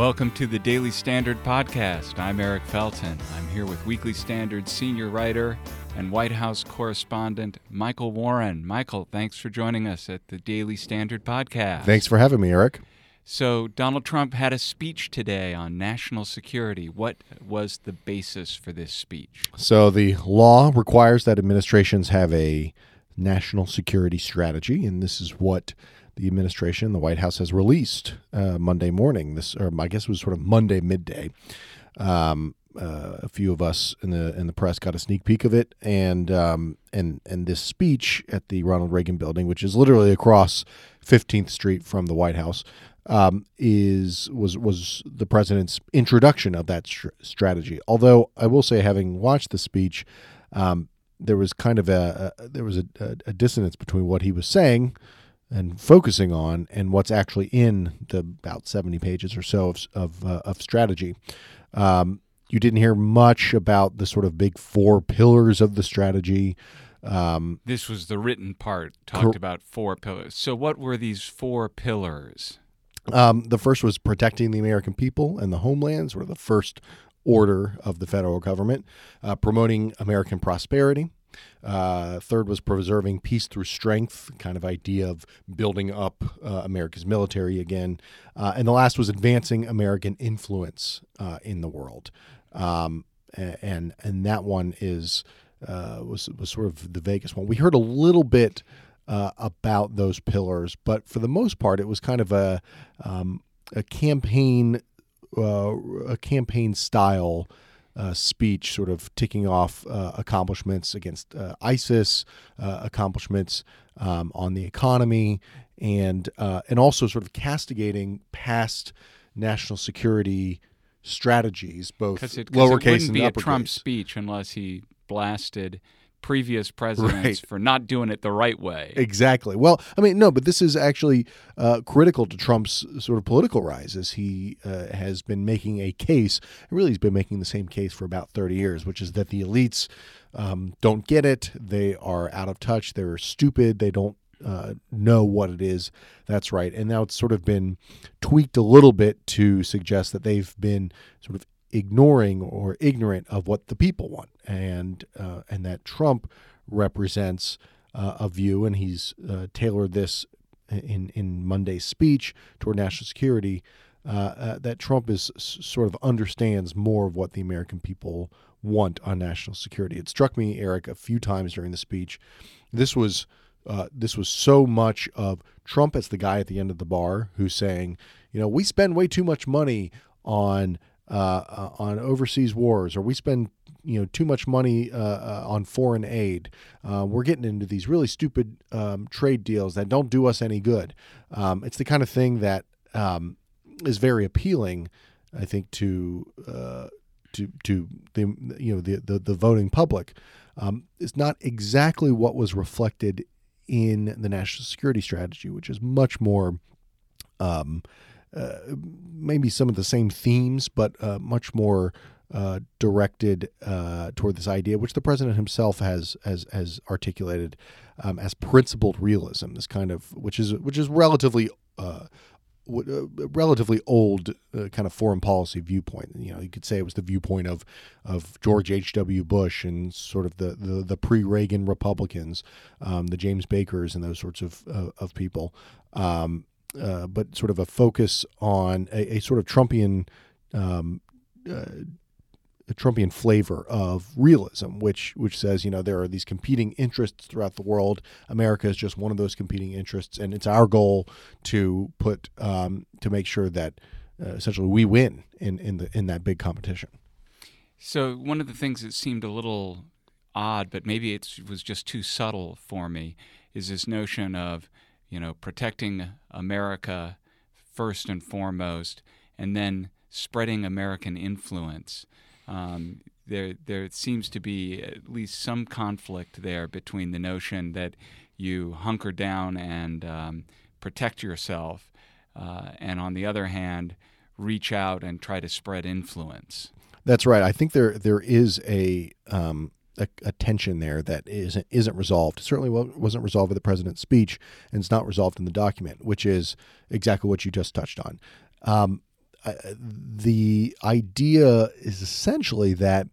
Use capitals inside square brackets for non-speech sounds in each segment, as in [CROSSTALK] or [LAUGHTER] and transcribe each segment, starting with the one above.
Welcome to the Daily Standard Podcast. I'm Eric Felton. I'm here with Weekly Standard senior writer and White House correspondent Michael Warren. Michael, thanks for joining us at the Daily Standard Podcast. Thanks for having me, Eric. So, Donald Trump had a speech today on national security. What was the basis for this speech? So, the law requires that administrations have a national security strategy, and this is what the administration, the White House, has released uh, Monday morning. This, or I guess, it was sort of Monday midday. Um, uh, a few of us in the in the press got a sneak peek of it, and um, and and this speech at the Ronald Reagan Building, which is literally across 15th Street from the White House, um, is was was the president's introduction of that str- strategy. Although I will say, having watched the speech, um, there was kind of a, a there was a, a, a dissonance between what he was saying and focusing on and what's actually in the about 70 pages or so of of, uh, of strategy. Um, you didn't hear much about the sort of big four pillars of the strategy. Um, this was the written part, talked cor- about four pillars. So, what were these four pillars? Um, the first was protecting the American people and the homelands, or the first order of the federal government, uh, promoting American prosperity. Uh, third was preserving peace through strength, kind of idea of building up uh, America's military again. Uh, and the last was advancing American influence uh, in the world um, and and that one is uh, was was sort of the Vegas one. We heard a little bit uh, about those pillars, but for the most part, it was kind of a um, a campaign a campaign style. Uh, speech, sort of ticking off uh, accomplishments against uh, ISIS, accomplishments um, on the economy, and and also sort of castigating past national security strategies, both Cause it, lowercase it wouldn't and be a Trump speech unless he blasted previous presidents Right. for not doing it the right way. Exactly. Well, I mean, no, but this is actually uh, critical to Trump's sort of political rise as he uh, has been making a case. Really, he's been making the same case for about 30 years, which is that the elites um, don't get it. They are out of touch. They're stupid. They don't uh, know what it is that's right. And now it's sort of been tweaked a little bit to suggest that they've been sort of ignoring or ignorant of what the people want, and uh, and that Trump represents uh, a view, and he's uh, tailored this in in Monday's speech toward national security. Uh, uh, that Trump is sort of understands more of what the American people want on national security. It struck me, Eric, a few times during the speech. This was uh, this was so much of Trump as the guy at the end of the bar who's saying, you know, we spend way too much money on uh, uh, on overseas wars, or we spend you know too much money uh, uh, on foreign aid. Uh, we're getting into these really stupid um, trade deals that don't do us any good. Um, it's the kind of thing that um, is very appealing, I think, to uh, to to the you know the the, the voting public. Um, it's not exactly what was reflected in the national security strategy, which is much more um, maybe some of the same themes, but uh, much more uh, directed uh, toward this idea, which the president himself has has has articulated um, as principled realism. This kind of which is which is relatively. Uh, uh, relatively old uh, kind of foreign policy viewpoint. You know, you could say it was the viewpoint of of George H. W. Bush and sort of the the, the pre Reagan Republicans, um, the James Bakers and those sorts of of people. Um, uh, but sort of a focus on a, a sort of Trumpian. Um, uh, Trumpian flavor of realism, which which says you know there are these competing interests throughout the world. America is just one of those competing interests, and it's our goal to put um, to make sure that uh, essentially we win in in the in that big competition. So one of the things that seemed a little odd, but maybe it was just too subtle for me, is this notion of you know protecting America first and foremost, and then spreading American influence. Um, there, there seems to be at least some conflict there between the notion that you hunker down and um, protect yourself, uh, and on the other hand, reach out and try to spread influence. That's right. I think there there is a um, a, a tension there that isn't isn't resolved. Certainly wasn't resolved with the president's speech, and it's not resolved in the document, which is exactly what you just touched on. Um, the idea is essentially that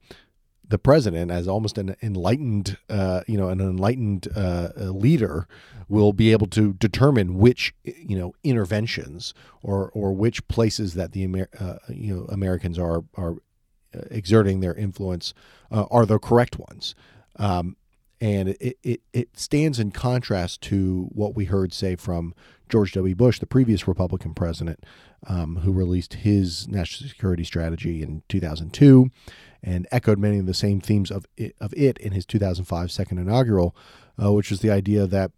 the president, as almost an enlightened, uh, you know, an enlightened uh, leader, will be able to determine which, you know, interventions or or which places that the Amer- uh, you know Americans are are exerting their influence uh, are the correct ones. Um, and it, it, it stands in contrast to what we heard say from George W. Bush, the previous Republican president, um, who released his national security strategy in 2002 and echoed many of the same themes of it, of it in his 2005 second inaugural, uh, which was the idea that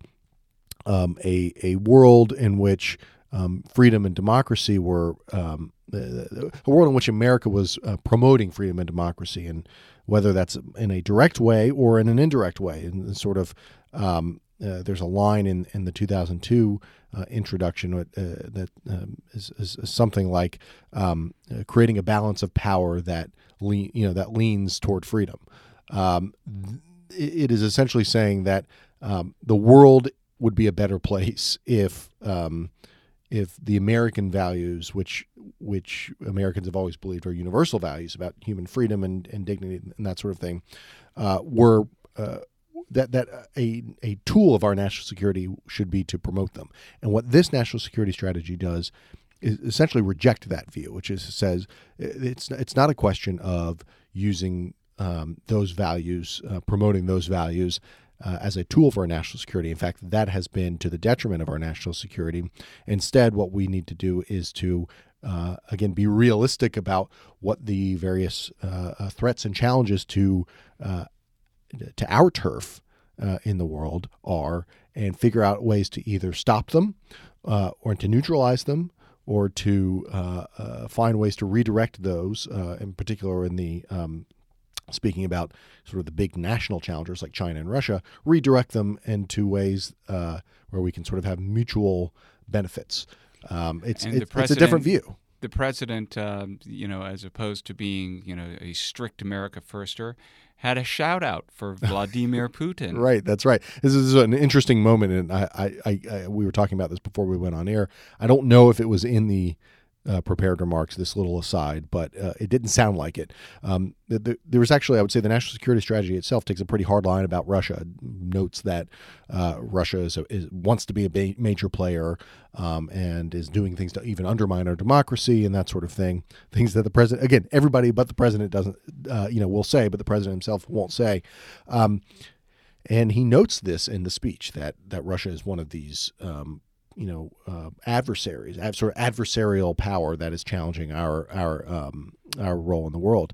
um, a, a world in which um, freedom and democracy were um, a world in which America was uh, promoting freedom and democracy, and whether that's in a direct way or in an indirect way, and sort of um, uh, there's a line in, in the 2002 uh, introduction uh, that um, is, is, something like um, uh, creating a balance of power that lean, you know that leans toward freedom. Um, it is essentially saying that um, the world would be a better place if um, if the American values, which which Americans have always believed are universal values about human freedom and, and dignity and that sort of thing, uh, were uh, that that a a tool of our national security should be to promote them. And what this national security strategy does is essentially reject that view, which is says it's it's not a question of using um, those values, uh, promoting those values uh, as a tool for our national security. In fact, that has been to the detriment of our national security. Instead, what we need to do is to uh, again be realistic about what the various uh, uh threats and challenges to uh, to our turf uh, in the world are, and figure out ways to either stop them or to neutralize them or to uh, uh, find ways to redirect those, uh, in particular in the um, speaking about sort of the big national challengers like China and Russia, redirect them into ways uh, where we can sort of have mutual benefits. Um, it's, it, it's a different view. The president, um, you know, as opposed to being, you know, a strict America firster, had a shout out for [LAUGHS] Vladimir Putin. right, that's right. This is an interesting moment, and I, I, I, we were talking about this before we went on air. I don't know if it was in the uh, prepared remarks, this little aside, but uh, it didn't sound like it. Um, the, the, there was actually, I would say, the national security strategy itself takes a pretty hard line about Russia. Notes that uh, Russia is, a, is, wants to be a ba- major player um, and is doing things to even undermine our democracy and that sort of thing. Things that the president, again, everybody but the president doesn't, uh, you know, will say, but the president himself won't say. Um, and he notes this in the speech that that Russia is one of these um, you know uh, adversaries, sort of adversarial power that is challenging our our um, our role in the world.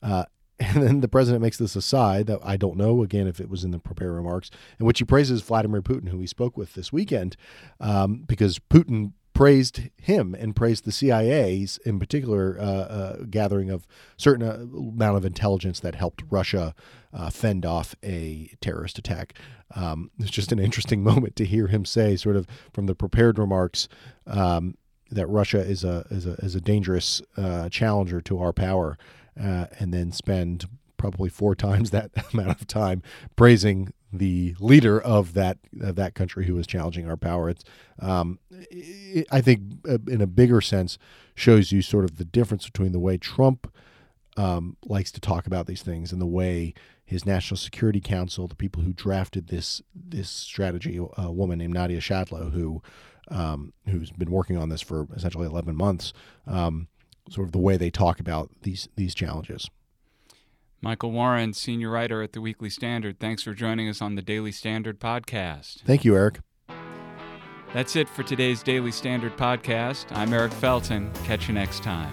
Uh, [LAUGHS] and then the president makes this aside that I don't know again if it was in the prepared remarks, in which he praises Vladimir Putin, who he spoke with this weekend, um, because Putin praised him and praised the CIA's in particular uh, uh, gathering of certain uh, amount of intelligence that helped Russia uh, fend off a terrorist attack. Um, it's just an interesting [LAUGHS] moment to hear him say, sort of from the prepared remarks, um, that Russia is a is a is a dangerous uh, challenger to our power, uh, and then spend probably four [LAUGHS] times that amount of time praising the leader of that of that country who is challenging our power. It's, um, it, I think, uh, in a bigger sense, shows you sort of the difference between the way Trump um, likes to talk about these things and the way his National Security Council, the people who drafted this this strategy, a woman named Nadia Schadlow, who um, who's been working on this for essentially 11 months, um, sort of the way they talk about these these challenges. Michael Warren, senior writer at the Weekly Standard, thanks for joining us on the Daily Standard podcast. Thank you, Eric. That's it for today's Daily Standard podcast. I'm Eric Felton. Catch you next time.